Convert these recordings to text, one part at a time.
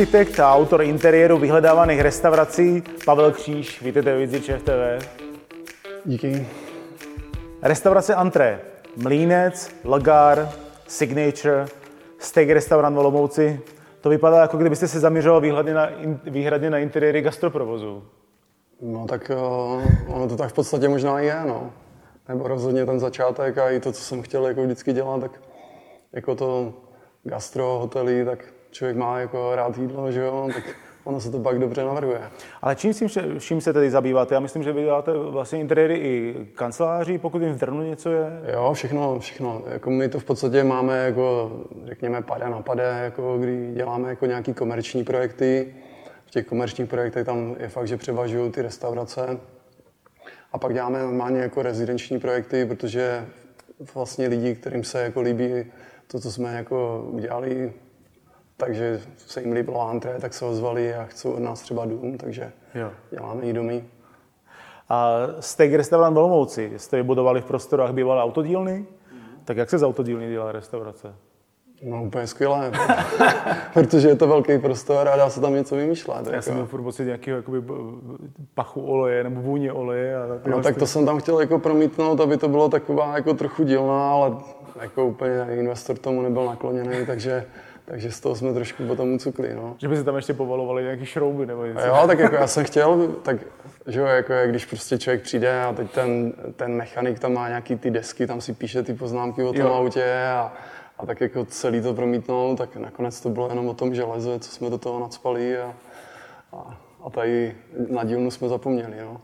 architekt a autor interiéru vyhledávaných restaurací Pavel Kříž. Vítejte v ČF TV. Díky. Restaurace Antré, Mlínec, Lagár, Signature, Steak restaurant Olomouci. To vypadá, jako kdybyste se zaměřoval výhradně na, výhradně na interiéry gastroprovozu. No tak uh, ono to tak v podstatě možná i je, no. Nebo rozhodně ten začátek a i to, co jsem chtěl jako vždycky dělat, tak jako to gastro, hotely, tak člověk má jako rád jídlo, že jo, tak ono se to pak dobře navrhuje. Ale čím, si, čím se tedy zabýváte? Já myslím, že vy děláte vlastně interiéry i kanceláří, pokud jim v Drnu něco je? Jo, všechno, všechno. Jako my to v podstatě máme jako, řekněme, pade na pade, jako kdy děláme jako nějaký komerční projekty. V těch komerčních projektech tam je fakt, že převažují ty restaurace. A pak děláme normálně jako rezidenční projekty, protože vlastně lidi, kterým se jako líbí to, co jsme jako udělali, takže se jim líbilo antré, tak se ozvali a chcou od nás třeba dům, takže jo. děláme i domy. A steak restaurant Olomouci jste vybudovali v prostorách bývalé autodílny? Mm. Tak jak se z autodílny dělá restaurace? No úplně skvělé, protože je to velký prostor a dá se tam něco vymýšlet. Já jako. jsem měl furt pocit nějakého jakoby, pachu oleje nebo vůně oleje. A no tak to jsem tam chtěl jako promítnout, aby to bylo taková jako trochu dílná, ale jako úplně investor tomu nebyl nakloněný, takže takže z toho jsme trošku potom ucukli, no. Že by se tam ještě povalovali nějaký šrouby nebo něco. Jo, tak jako já jsem chtěl, tak že jo, jako jak když prostě člověk přijde a teď ten, ten mechanik tam má nějaký ty desky, tam si píše ty poznámky o tom jo. autě a, a tak jako celý to promítnout, tak nakonec to bylo jenom o tom železe, co jsme do toho nadspali a, a a tady na dílnu jsme zapomněli. No.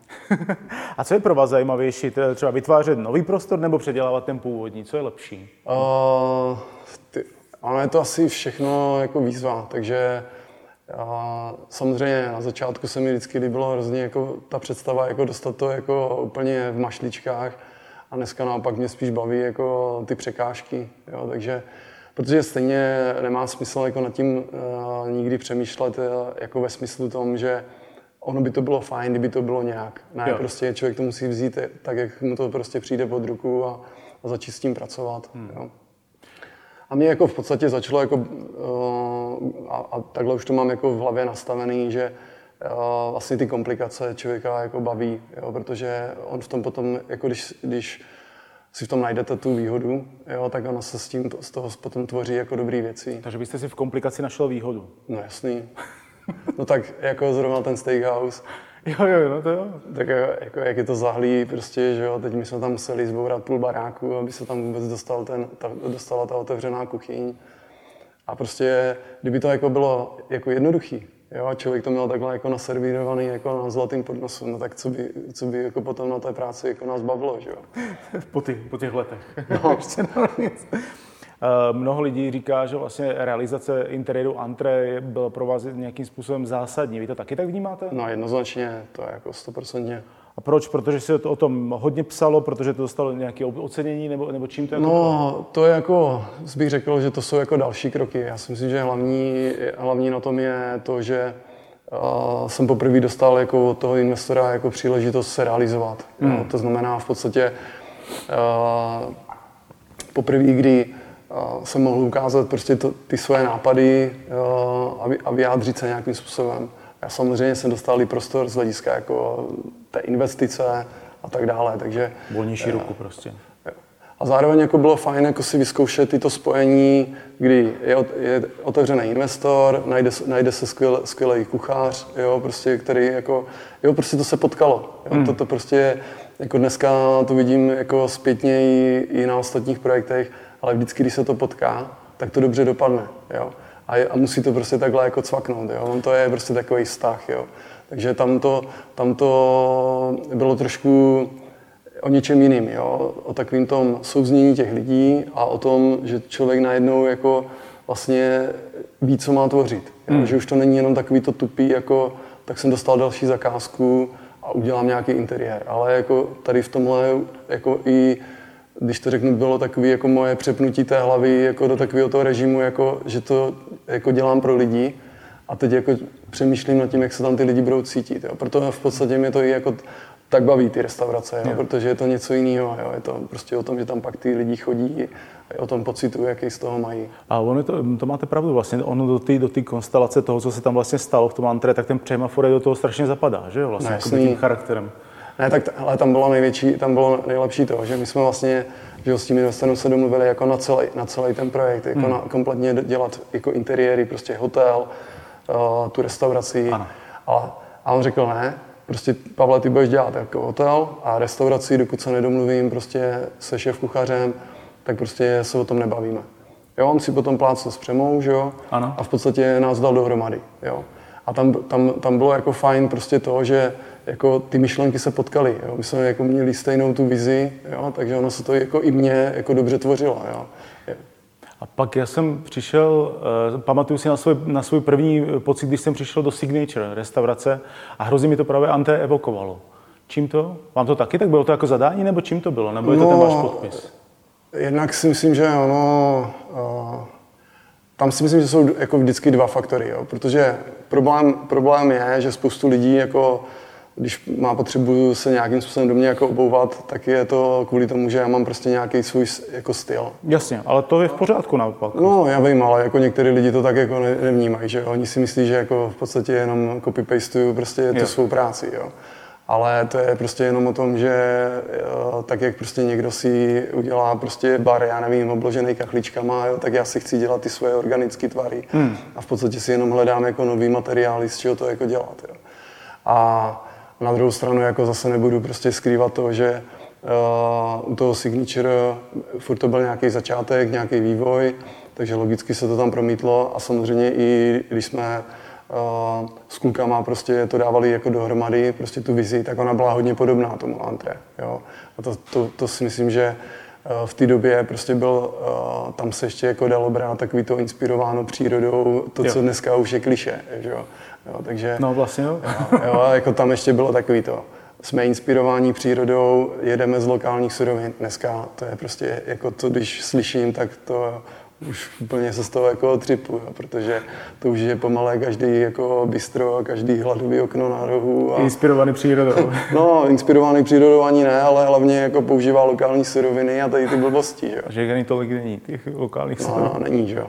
a co je pro vás zajímavější? Třeba vytvářet nový prostor nebo předělávat ten původní? Co je lepší? Uh, ty, ano, je to asi všechno jako výzva, takže a samozřejmě na začátku se mi vždycky líbilo hrozně jako ta představa jako dostat to jako úplně v mašličkách a dneska naopak mě spíš baví jako ty překážky, jo, takže protože stejně nemá smysl jako nad tím uh, nikdy přemýšlet uh, jako ve smyslu tom, že ono by to bylo fajn, kdyby to bylo nějak. Ne, jo. prostě člověk to musí vzít tak, jak mu to prostě přijde pod ruku a, a začít s tím pracovat. Hmm. Jo. A mě jako v podstatě začalo jako, uh, a, a takhle už to mám jako v hlavě nastavený, že uh, vlastně ty komplikace člověka jako baví, jo, protože on v tom potom, jako když, když si v tom najdete tu výhodu, jo, tak ono se s tím z toho potom tvoří jako dobré věci. Takže byste si v komplikaci našel výhodu. No jasný. No tak jako zrovna ten steakhouse. Jo, jo, no to jo. Tak jako, jak je to zahlý, prostě, že jo, teď my jsme tam museli zbourat půl baráku, aby se tam vůbec dostal ten, ta, dostala ta otevřená kuchyň. A prostě, kdyby to jako bylo jako jednoduchý, jo, a člověk to měl takhle jako naservírovaný jako na zlatým podnosu, no tak co by, co by jako potom na té práci jako nás bavilo, že jo. po, ty, po těch letech. No. Eh, mnoho lidí říká, že vlastně realizace interiéru antre byla pro vás nějakým způsobem zásadní. Vy to taky tak vnímáte? No jednoznačně, to je jako stoprocentně. A proč? Protože se to o tom hodně psalo, protože to dostalo nějaké ocenění, nebo, nebo čím to je? No, to je jako, bych řekl, že to jsou jako další kroky. Já si myslím, že hlavní, hlavní na tom je to, že uh, jsem poprvé dostal jako od toho investora jako příležitost se realizovat. Hmm. No, to znamená v podstatě uh, poprvé, kdy jsem mohl ukázat prostě to, ty svoje nápady a, a vyjádřit se nějakým způsobem. Já samozřejmě jsem dostal i prostor z hlediska jako té investice a tak dále, takže... Volnější ruku prostě. A zároveň jako bylo fajn jako si vyzkoušet tyto spojení, kdy je, je otevřený investor, najde, najde se skvěl, skvělý kuchař, jo, prostě, který jako, jo, prostě to se potkalo. Jo, hmm. to, to prostě, jako dneska to vidím jako zpětně i, i na ostatních projektech, ale vždycky, když se to potká, tak to dobře dopadne, jo. A, je, a musí to prostě takhle jako cvaknout, jo. On to je prostě takový vztah, jo. Takže tam to, tam to bylo trošku o něčem jiným, jo. O takovým tom souznění těch lidí a o tom, že člověk najednou jako vlastně ví, co má tvořit. Jo? Hmm. Že už to není jenom takový to tupý, jako tak jsem dostal další zakázku a udělám nějaký interiér. Ale jako tady v tomhle jako i když to řeknu, bylo takové jako moje přepnutí té hlavy jako do takového toho režimu, jako, že to jako dělám pro lidi A teď jako přemýšlím nad tím, jak se tam ty lidi budou cítit. Jo. Proto v podstatě mě to i jako tak baví ty restaurace, jo, protože je to něco jiného. Jo. Je to prostě o tom, že tam pak ty lidi chodí, o tom pocitu, jaký z toho mají. A ono to, to máte pravdu vlastně, ono do té do konstelace toho, co se tam vlastně stalo v tom antre, tak ten Přemafor do toho strašně zapadá, že jo, vlastně, no, jako tím charakterem. Ne, tak ale tam bylo největší, tam bylo nejlepší to, že my jsme vlastně že s tím investorem se domluvili jako na celý, na celý ten projekt, jako hmm. na, kompletně dělat jako interiéry, prostě hotel, uh, tu restauraci. Ano. A, a on řekl ne, prostě Pavle, ty budeš dělat jako hotel a restauraci, dokud se nedomluvím prostě se šéf kuchařem, tak prostě se o tom nebavíme. Jo, on si potom plácel s přemou, že jo, ano. a v podstatě nás dal dohromady, jo. A tam, tam, tam bylo jako fajn prostě to, že jako ty myšlenky se potkaly. Jo. My jsme jako měli stejnou tu vizi, jo, takže ono se to jako i mě jako dobře tvořilo. Jo. A pak já jsem přišel, uh, pamatuju si na svůj, na svůj první pocit, když jsem přišel do Signature restaurace a hrozně mi to právě Ante evokovalo. Čím to? Vám to taky tak bylo to jako zadání, nebo čím to bylo? Nebo je to no, ten váš podpis? Jednak si myslím, že ono, uh, tam si myslím, že jsou jako vždycky dva faktory, jo, protože problém, problém je, že spoustu lidí jako když má potřebu se nějakým způsobem do mě jako obouvat, tak je to kvůli tomu, že já mám prostě nějaký svůj jako styl. Jasně, ale to je v pořádku naopak. No, já vím, ale jako některý lidi to tak jako ne, nevnímají, že oni si myslí, že jako v podstatě jenom copy-pastuju prostě tu svou práci, jo. Ale to je prostě jenom o tom, že jo, tak jak prostě někdo si udělá prostě bar, já nevím, obložený kachličkama, jo, tak já si chci dělat ty svoje organické tvary. Hmm. A v podstatě si jenom hledám jako nový materiály, z čeho to jako dělat. Jo. A na druhou stranu jako zase nebudu prostě skrývat to, že uh, u toho Signature furt to byl nějaký začátek, nějaký vývoj, takže logicky se to tam promítlo a samozřejmě i když jsme s klukama prostě to dávali jako dohromady, prostě tu vizi, tak ona byla hodně podobná tomu Antre. Jo. A to, to, to si myslím, že v té době prostě byl, tam se ještě jako dalo brát takový to inspirováno přírodou, to, jo. co dneska už je kliše, že jo. Jo, takže, no vlastně jo. jo. jo. jako tam ještě bylo takový to. Jsme inspirováni přírodou, jedeme z lokálních surovin. Dneska to je prostě jako to, když slyším, tak to už úplně se z toho jako tripu, jo, protože to už je pomalé každý jako bistro a každý hladový okno na rohu. A... Inspirovaný přírodou. no, inspirovaný přírodou ani ne, ale hlavně jako používá lokální suroviny a tady ty blbosti. Jo. Že ani tolik není těch lokálních no, surovin. No, není, že jo.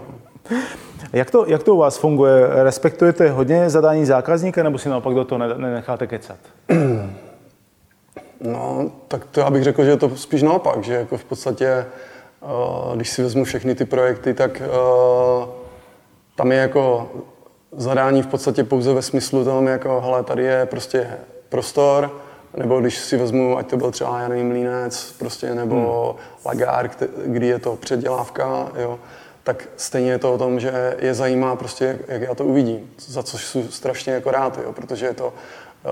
Jak to, jak to u vás funguje? Respektujete hodně zadání zákazníka, nebo si naopak do toho nenecháte kecat? No, tak to já bych řekl, že je to spíš naopak, že jako v podstatě, když si vezmu všechny ty projekty, tak tam je jako zadání v podstatě pouze ve smyslu tam jako, hele, tady je prostě prostor, nebo když si vezmu, ať to byl třeba, já nevím, Línec, prostě, nebo hmm. Lagár, kdy je to předělávka, jo, tak stejně je to o tom, že je zajímá prostě, jak já to uvidím, za což jsem strašně jako rád, jo, protože je to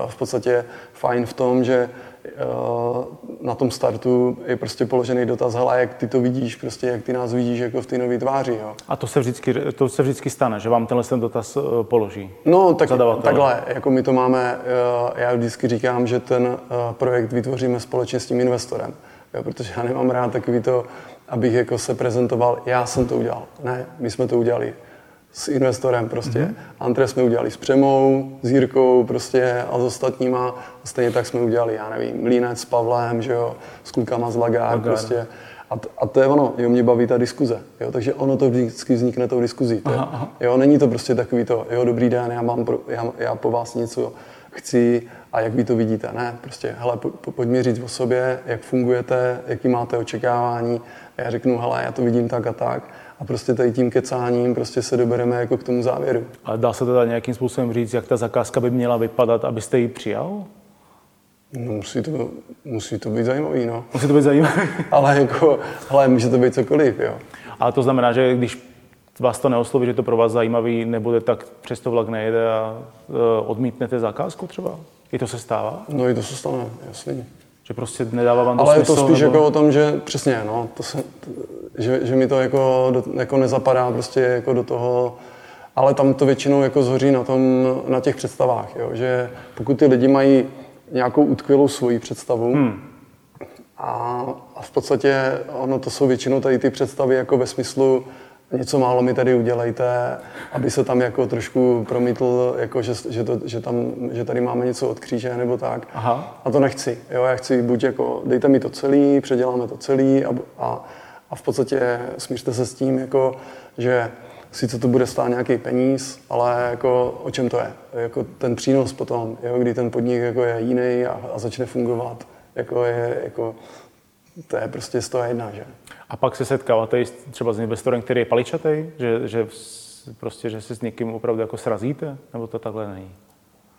v podstatě fajn v tom, že eh, na tom startu je prostě položený dotaz, hele, jak ty to vidíš, prostě jak ty nás vidíš jako v té nové tváři. Jo. A to se, vždycky, to se vždycky stane, že vám tenhle ten dotaz eh, položí? No, tak, takhle, jako my to máme, já vždycky říkám, že ten projekt vytvoříme společně s tím investorem, jo, protože já nemám rád takový to, abych jako se prezentoval, já jsem to udělal. Ne, my jsme to udělali s investorem prostě. Mm-hmm. Antre jsme udělali s Přemou, s Jirkou prostě a s ostatníma. A stejně tak jsme udělali, já nevím, Mlínec s Pavlem, že jo, s klukama z Lagár, prostě. A, t- a to je ono, jo, mě baví ta diskuze, jo, takže ono to vždycky vznikne tou diskuzí. To, aha, aha. Jo, není to prostě takový to, jo, dobrý den, já, mám pro, já, já po vás něco chci a jak vy to vidíte. Ne, prostě, hele, po, po, pojď mi říct o sobě, jak fungujete, jaký máte očekávání. A já řeknu, hele, já to vidím tak a tak. A prostě tady tím kecáním prostě se dobereme jako k tomu závěru. A dá se teda nějakým způsobem říct, jak ta zakázka by měla vypadat, abyste ji přijal? No, musí to, musí to být zajímavý, no. Musí to být zajímavý. ale jako, hele, může to být cokoliv, jo. Ale to znamená, že když vás to neosloví, že to pro vás zajímavý nebude, tak přesto vlak nejede a uh, odmítnete zakázku třeba? I to se stává? No i to se stane, jasně. Že prostě nedává vám to Ale smysl, je to spíš nebo... jako o tom, že přesně, no, to se, že, že mi to jako, do, jako nezapadá prostě jako do toho, ale tam to většinou jako zhoří na, tom, na těch představách, jo, že pokud ty lidi mají nějakou utkvělou svoji představu, hmm. a, a v podstatě ono to jsou většinou tady ty představy jako ve smyslu, něco málo mi tady udělejte, aby se tam jako trošku promítl, jako že, že, to, že, tam, že tady máme něco od kříže nebo tak. Aha. A to nechci. Jo? Já chci buď jako, dejte mi to celý, předěláme to celý a, a, a v podstatě smířte se s tím, jako, že sice to bude stát nějaký peníz, ale jako o čem to je? Jako ten přínos potom, jo? kdy ten podnik jako je jiný a, a začne fungovat, jako je, jako, to je prostě z toho jedna, že? A pak se setkáváte třeba s investorem, který je paličatý, že, že prostě, že se s někým opravdu jako srazíte, nebo to takhle není?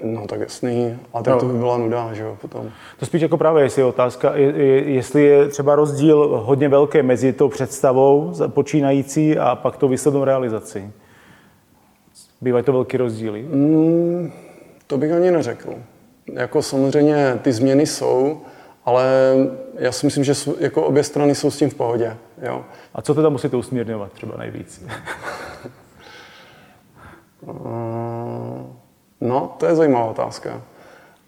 No tak jasný, a tak no. to by byla nuda, že jo, potom. To spíš jako právě jestli je otázka, jestli je třeba rozdíl hodně velký mezi tou představou počínající a pak tou výslednou realizací. Bývají to velký rozdíly? Mm, to bych ani neřekl. Jako samozřejmě ty změny jsou, ale já si myslím, že jako obě strany jsou s tím v pohodě. Jo. A co teda musíte usmírňovat třeba nejvíc? no, to je zajímavá otázka,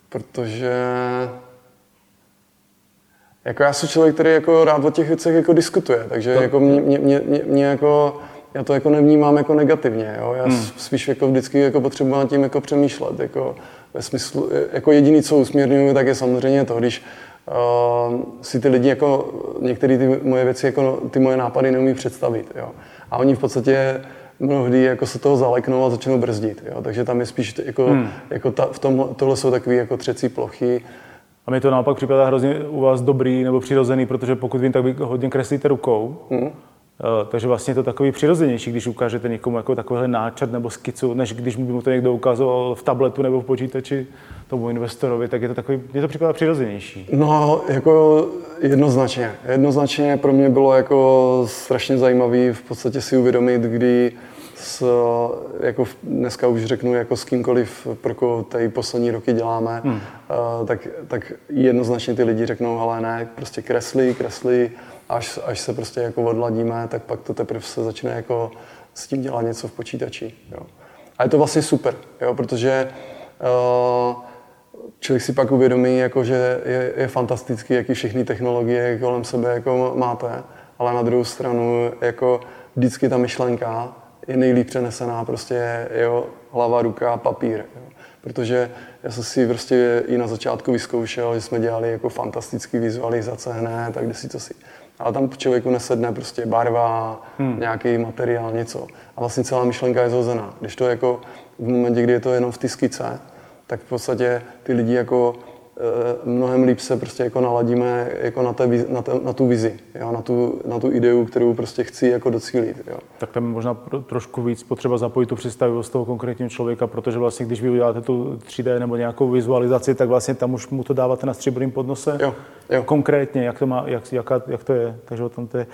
protože jako já jsem člověk, který jako rád o těch věcech jako diskutuje, takže to... jako mě, mě, mě, mě, jako, já to jako nevnímám jako negativně, jo? já hmm. spíš jako vždycky jako potřebuji nad tím jako přemýšlet, jako ve smyslu, jako jediný, co usměrňuju, tak je samozřejmě to, když uh, si ty lidi jako, některé ty moje věci, jako ty moje nápady neumí představit. Jo. A oni v podstatě mnohdy jako se toho zaleknou a začnou brzdit. Jo. Takže tam je spíš jako, hmm. jako ta, v tom, tohle jsou takové jako třecí plochy. A mi to naopak připadá hrozně u vás dobrý nebo přirozený, protože pokud vím, tak vy hodně kreslíte rukou. Hmm. Eh, takže vlastně je to takový přirozenější, když ukážete někomu jako takovýhle náčrt nebo skicu, než když by mu to někdo ukazoval v tabletu nebo v počítači tomu investorovi, tak je to takový, mě to připadá přirozenější. No, jako jednoznačně. Jednoznačně pro mě bylo jako strašně zajímavý v podstatě si uvědomit, kdy s, jako dneska už řeknu, jako s kýmkoliv, pro tady poslední roky děláme, hmm. uh, tak, tak jednoznačně ty lidi řeknou, ale ne, prostě kreslí, kreslí, až, až se prostě jako odladíme, tak pak to teprve se začne jako s tím dělat něco v počítači. Jo. A je to vlastně super, jo, protože uh, člověk si pak uvědomí, jako, že je, je fantastický, jaký všechny technologie kolem sebe jako máte, ale na druhou stranu jako vždycky ta myšlenka je nejlíp přenesená prostě jo, hlava, ruka, papír. Jo. Protože já jsem si prostě i na začátku vyzkoušel, že jsme dělali jako fantastické vizualizace hned, tak kde si to si ale tam člověku nesedne prostě barva, hmm. nějaký materiál, něco. A vlastně celá myšlenka je zhozená. Když to jako v momentě, kdy je to jenom v ty skice, tak v podstatě ty lidi jako mnohem líp se prostě jako naladíme jako na, té, na, té, na tu vizi, jo? Na, tu, na tu ideu, kterou prostě chci jako docílit. Jo? Tak tam možná trošku víc potřeba zapojit tu představivost toho konkrétního člověka, protože vlastně když vy uděláte tu 3D nebo nějakou vizualizaci, tak vlastně tam už mu to dáváte na stříbrném podnose. Jo, jo. Konkrétně, jak to, má, jak, jaká, jak to je. Takže o tom to je.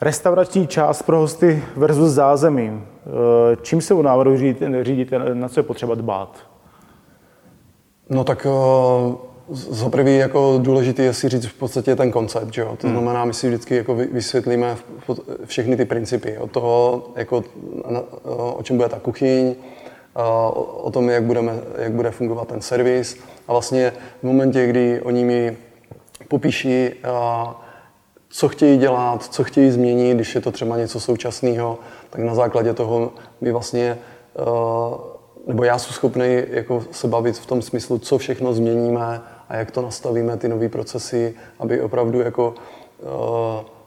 Restaurační část pro hosty versus zázemí. E, čím se u návrhu řídíte, řídíte, na co je potřeba dbát? No tak uh, za prvý jako důležitý je si říct v podstatě ten koncept, že jo? To hmm. znamená, my si vždycky jako vysvětlíme všechny ty principy od toho, jako, o čem bude ta kuchyň, o tom, jak, budeme, jak bude fungovat ten servis. A vlastně v momentě, kdy oni mi popíší, co chtějí dělat, co chtějí změnit, když je to třeba něco současného, tak na základě toho my vlastně nebo já jsem schopný jako se bavit v tom smyslu, co všechno změníme a jak to nastavíme, ty nové procesy, aby opravdu jako uh,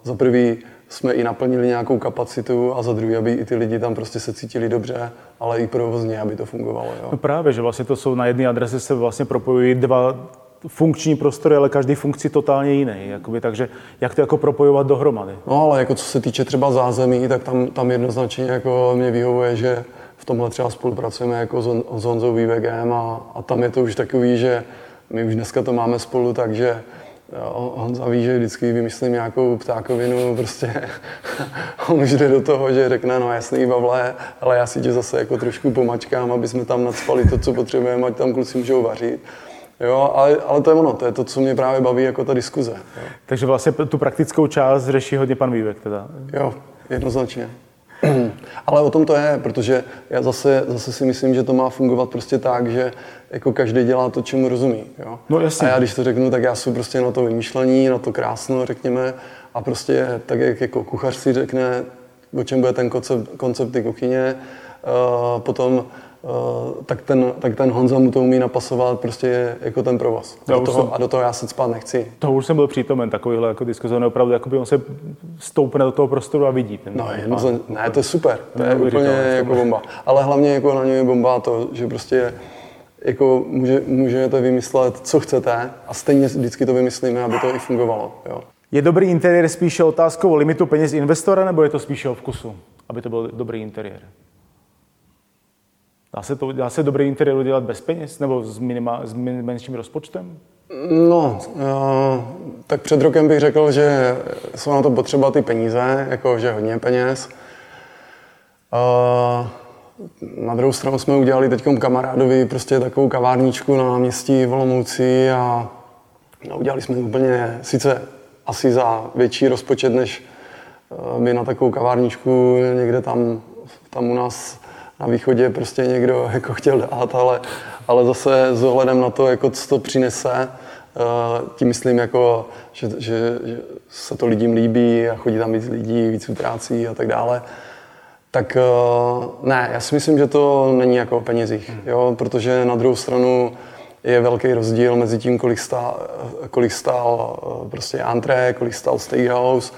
za prvý jsme i naplnili nějakou kapacitu a za druhý, aby i ty lidi tam prostě se cítili dobře, ale i provozně, aby to fungovalo. Jo. No právě, že vlastně to jsou na jedné adrese se vlastně propojují dva funkční prostory, ale každý funkci totálně jiný. Jakoby, takže jak to jako propojovat dohromady? No ale jako co se týče třeba zázemí, tak tam, tam jednoznačně jako mě vyhovuje, že v tomhle třeba spolupracujeme jako s Honzou Vývegem a, a tam je to už takový, že my už dneska to máme spolu, takže Honza ví, že vždycky vymyslím nějakou ptákovinu, prostě on už jde do toho, že řekne, no jasný, Pavle, ale já si tě zase jako trošku pomačkám, aby jsme tam nadspali to, co potřebujeme, ať tam kluci můžou vařit. Jo, ale, ale to je ono, to je to, co mě právě baví jako ta diskuze. Jo. Takže vlastně tu praktickou část řeší hodně pan Vývek teda. Jo, jednoznačně. Ale o tom to je, protože já zase, zase si myslím, že to má fungovat prostě tak, že jako každý dělá to, čemu rozumí. Jo? No jasně. A já když to řeknu, tak já jsem prostě na to vymýšlení, na to krásno, řekněme, a prostě tak, jak jako kuchař si řekne, o čem bude ten koncept, koncept ty kuchyně. Uh, potom Uh, tak, ten, tak ten Honza mu to umí napasovat prostě jako ten provoz. A do, toho, jsem, a do toho já se spát nechci. To už jsem byl přítomen, takovýhle jako diskuze, opravdu jakoby on se stoupne do toho prostoru a vidí. Ten no, jednoznačně, ne, to je super, to je úplně jako bomba. Ale hlavně jako na něj je bomba to, že prostě jako může, můžete vymyslet, co chcete a stejně vždycky to vymyslíme, aby to i fungovalo. Jo. Je dobrý interiér spíše otázkou limitu peněz investora, nebo je to spíše o vkusu, aby to byl dobrý interiér? Dá se, to, dá se dobrý interiér udělat bez peněz nebo s, minima, s menším rozpočtem? No, uh, tak před rokem bych řekl, že jsou na to potřeba ty peníze, jako že hodně peněz. Uh, na druhou stranu jsme udělali teď kamarádovi prostě takovou kavárničku na náměstí Volomouci a no, udělali jsme úplně sice asi za větší rozpočet, než by na takovou kavárničku někde tam, tam u nás na východě prostě někdo jako chtěl dát, ale, ale zase s ohledem na to, jako co to přinese, eh, tím myslím, jako, že, že, že se to lidem líbí a chodí tam víc lidí, víc utrácí a tak dále, tak eh, ne, já si myslím, že to není jako o penězích, hmm. jo, protože na druhou stranu je velký rozdíl mezi tím, kolik stál, kolik stál eh, prostě antré, kolik stál steakhouse.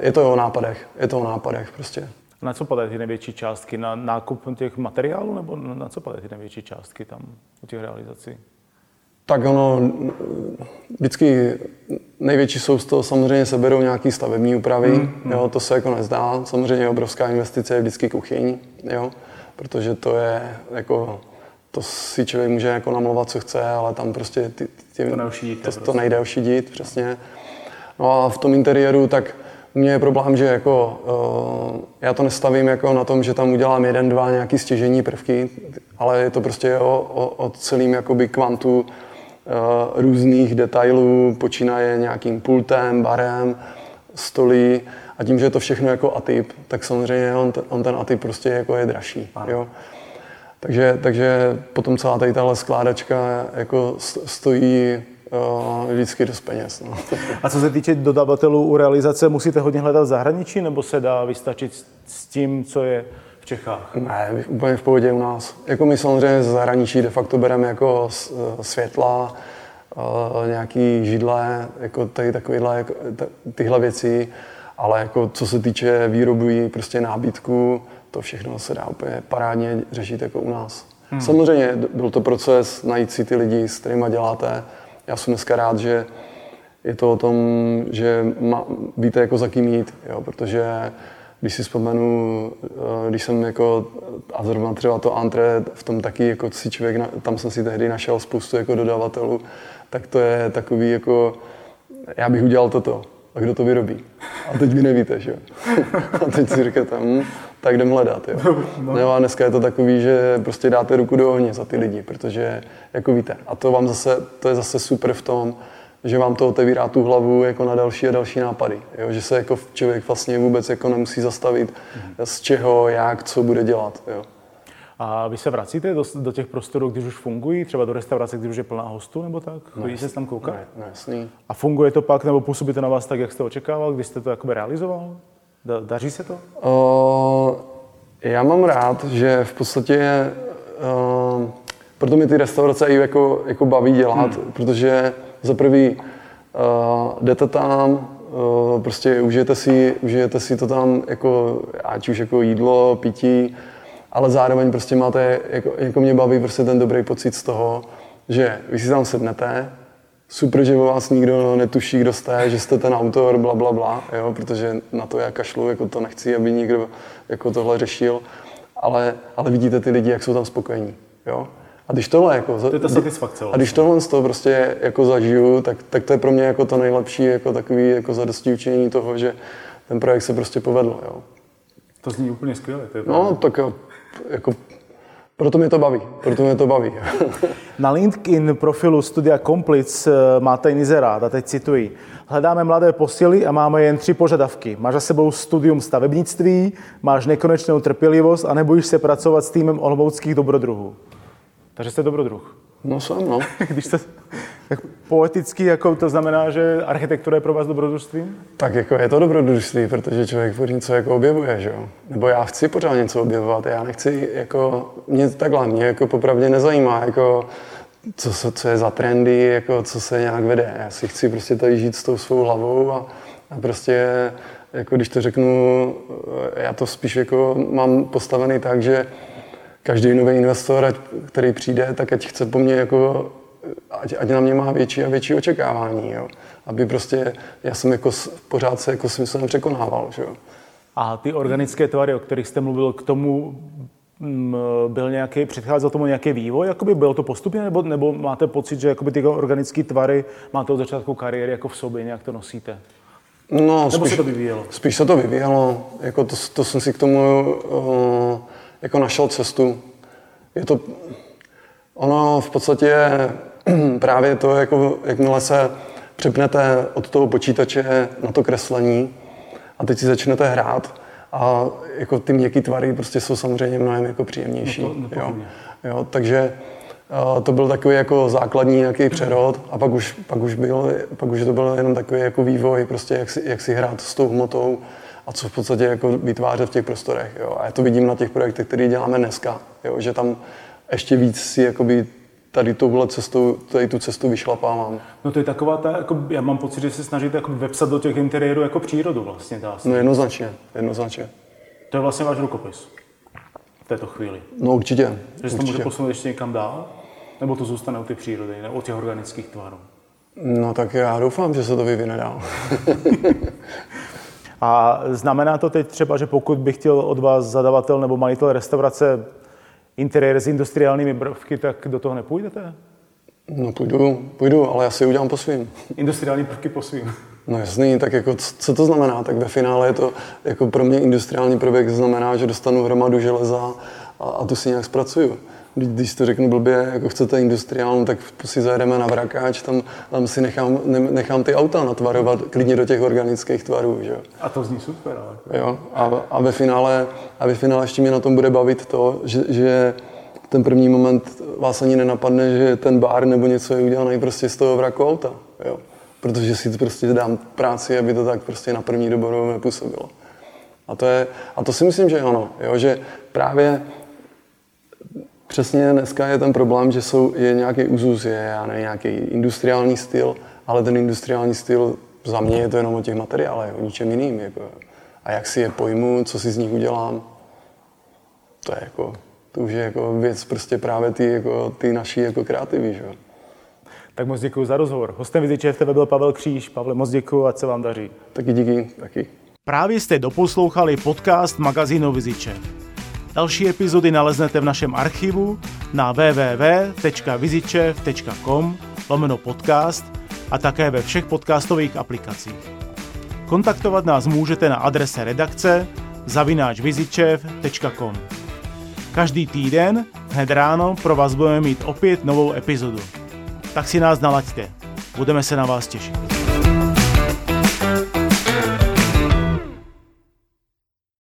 Je to o nápadech, je to o nápadech prostě. Na co padají ty největší částky? Na nákup těch materiálů nebo na co padají ty největší částky tam u těch realizací? Tak ono, vždycky největší jsou z toho samozřejmě seberou nějaký stavební úpravy, mm, mm. Jo, to se jako nezdá. Samozřejmě obrovská investice je vždycky kuchyň, jo, protože to je jako, to si člověk může jako namlouvat, co chce, ale tam prostě ty, ty, to, to, prostě. to nejde ošidit, přesně. No a v tom interiéru tak u mě je problém, že jako, uh, já to nestavím jako na tom, že tam udělám jeden, dva nějaký stěžení prvky, ale je to prostě o, o, o celým jakoby kvantu uh, různých detailů, počínaje nějakým pultem, barem, stolí a tím, že je to všechno jako atyp, tak samozřejmě on, on ten atyp prostě jako je dražší. Jo? Takže, takže potom celá tady tahle skládačka jako stojí vždycky dost peněz. No. A co se týče dodavatelů u realizace, musíte hodně hledat v zahraničí, nebo se dá vystačit s tím, co je v Čechách? Ne, úplně v pohodě u nás. Jako my samozřejmě z zahraničí de facto bereme jako eh, světla, uh, nějaký židle, jako tady takovýhle, jako, tyhle věci, ale jako co se týče výroby, prostě nábytku, to všechno se dá úplně parádně řešit jako u nás. Hmm. Samozřejmě byl to proces najít si ty lidi, s kterými děláte, já jsem dneska rád, že je to o tom, že má, víte, jako za kým jít, jo, protože když si vzpomenu, eh, když jsem jako, a zrovna třeba to antre, v tom taky jako si člověk, tam jsem si tehdy našel spoustu jako dodavatelů, tak to je takový jako, já bych udělal toto. A kdo to vyrobí? A teď vy nevíte, že jo? A teď si říkáte, hm, tak jdem hledat, jo. No. a dneska je to takový, že prostě dáte ruku do ohně za ty lidi, protože, jako víte, a to vám zase, to je zase super v tom, že vám to otevírá tu hlavu jako na další a další nápady. Jo? Že se jako člověk vlastně vůbec jako nemusí zastavit, mm. z čeho, jak, co bude dělat. Jo? A vy se vracíte do, do těch prostorů, když už fungují, třeba do restaurace, když už je plná hostů nebo tak? Chodíte se tam koukat? Ne, ne, jasný. A funguje to pak, nebo působí to na vás tak, jak jste očekával, když jste to jakoby realizoval? Da, daří se to? Uh, já mám rád, že v podstatě uh, proto mi ty restaurace i jako, jako baví dělat, hmm. protože za prvý uh, jdete tam, uh, prostě užijete si, užijete si to tam, jako, ať už jako jídlo, pití, ale zároveň prostě máte, jako, jako mě baví prostě ten dobrý pocit z toho, že vy si tam sednete, super, že o vás nikdo netuší, kdo jste, že jste ten autor, bla, bla, bla, jo, protože na to já kašlu, jako to nechci, aby někdo jako tohle řešil, ale, ale vidíte ty lidi, jak jsou tam spokojení, jo. A když tohle jako, to je ta satisfakce. A když tohle z toho prostě jako zažiju, tak, tak to je pro mě jako to nejlepší jako takový jako zadosti učení toho, že ten projekt se prostě povedl, jo. To zní úplně skvěle. To je no, tak jako proto mě to baví, proto mě to baví. Na LinkedIn profilu Studia Complic eh, máte inzerát, a teď cituji. Hledáme mladé posily a máme jen tři požadavky. Máš za sebou studium stavebnictví, máš nekonečnou trpělivost a nebojíš se pracovat s týmem olomouckých dobrodruhů. Takže jste dobrodruh. No jsem, no. Když to, tak poeticky, jako to znamená, že architektura je pro vás dobrodružství? Tak jako je to dobrodružství, protože člověk pořád něco jako objevuje, že jo? Nebo já chci pořád něco objevovat, já nechci jako, mě takhle, mě jako popravdě nezajímá, jako co, se, co je za trendy, jako co se nějak vede. Já si chci prostě tady žít s tou svou hlavou a, a prostě, jako když to řeknu, já to spíš jako mám postavený tak, že každý nový investor, který přijde, tak ať chce po mně jako, ať, ať na mě má větší a větší očekávání, jo. Aby prostě, já jsem jako pořád se jako smyslem překonával, že jo. A ty organické tvary, o kterých jste mluvil, k tomu mm, byl nějaký, předcházel tomu nějaký vývoj? Jakoby bylo to postupně, nebo, nebo máte pocit, že jakoby ty organické tvary máte od začátku kariéry jako v sobě, nějak to nosíte? No, Nebo spíš, se to vyvíjelo? Spíš se to vyvíjelo. Jako to, to jsem si k tomu uh, jako našel cestu. Je to, ono v podstatě právě to, jako, jakmile se přepnete od toho počítače na to kreslení a teď si začnete hrát a jako ty měkké tvary prostě jsou samozřejmě mnohem jako příjemnější. No to, jo. Jo, takže to byl takový jako základní nějaký přerod a pak už, pak už, byl, pak už to byl jenom takový jako vývoj, prostě jak si, jak si hrát s tou hmotou a co v podstatě jako vytvářet v těch prostorech. Jo. A já to vidím na těch projektech, které děláme dneska, jo, že tam ještě víc si jakoby tady touhle cestou, tady tu cestu vyšlapávám. No to je taková ta, jako, já mám pocit, že se snažíte jako vepsat do těch interiérů jako přírodu vlastně. Se. No jednoznačně, jednoznačně. To je vlastně váš rukopis v této chvíli. No určitě. Že se to může posunout ještě někam dál? Nebo to zůstane u té přírody, ne u těch organických tvarů? No tak já doufám, že se to vyvine dál. A znamená to teď třeba, že pokud bych chtěl od vás zadavatel nebo majitel restaurace interiér s industriálními prvky, tak do toho nepůjdete? No půjdu, půjdu, ale já si udělám po svým. Industriální prvky po svým. No jasný, tak jako co to znamená? Tak ve finále je to, jako pro mě industriální prvek znamená, že dostanu hromadu železa a, a tu si nějak zpracuju. Když, když to řeknu blbě, jako chcete industriálnu, tak si zajedeme na vrakáč, tam, tam si nechám, ne, nechám ty auta natvarovat klidně do těch organických tvarů, že. A to zní super, ale... Jo? A, a, ve finále, a ve finále ještě mě na tom bude bavit to, že, že ten první moment vás ani nenapadne, že ten bar nebo něco je udělaný prostě z toho vraku auta. Jo? Protože si prostě dám práci, aby to tak prostě na první dobu nepůsobilo. A to, je, a to si myslím, že ano, jo? že právě přesně dneska je ten problém, že jsou, je nějaký uzus, je já nevím, nějaký industriální styl, ale ten industriální styl za mě je to jenom o těch materiálech, o ničem jiným. Jako. A jak si je pojmu, co si z nich udělám, to je jako, to už je jako věc prostě právě ty, jako, ty naší jako kreativy, že? Tak moc děkuji za rozhovor. Hostem Viziče TV byl Pavel Kříž. Pavle, moc děkuji, ať se vám daří. Taky díky, taky. Právě jste doposlouchali podcast magazínu Viziče. Další epizody naleznete v našem archivu na www.vizičev.com lomeno podcast a také ve všech podcastových aplikacích. Kontaktovat nás můžete na adrese redakce zavináčvizičev.com Každý týden hned ráno pro vás budeme mít opět novou epizodu. Tak si nás nalaďte. Budeme se na vás těšit.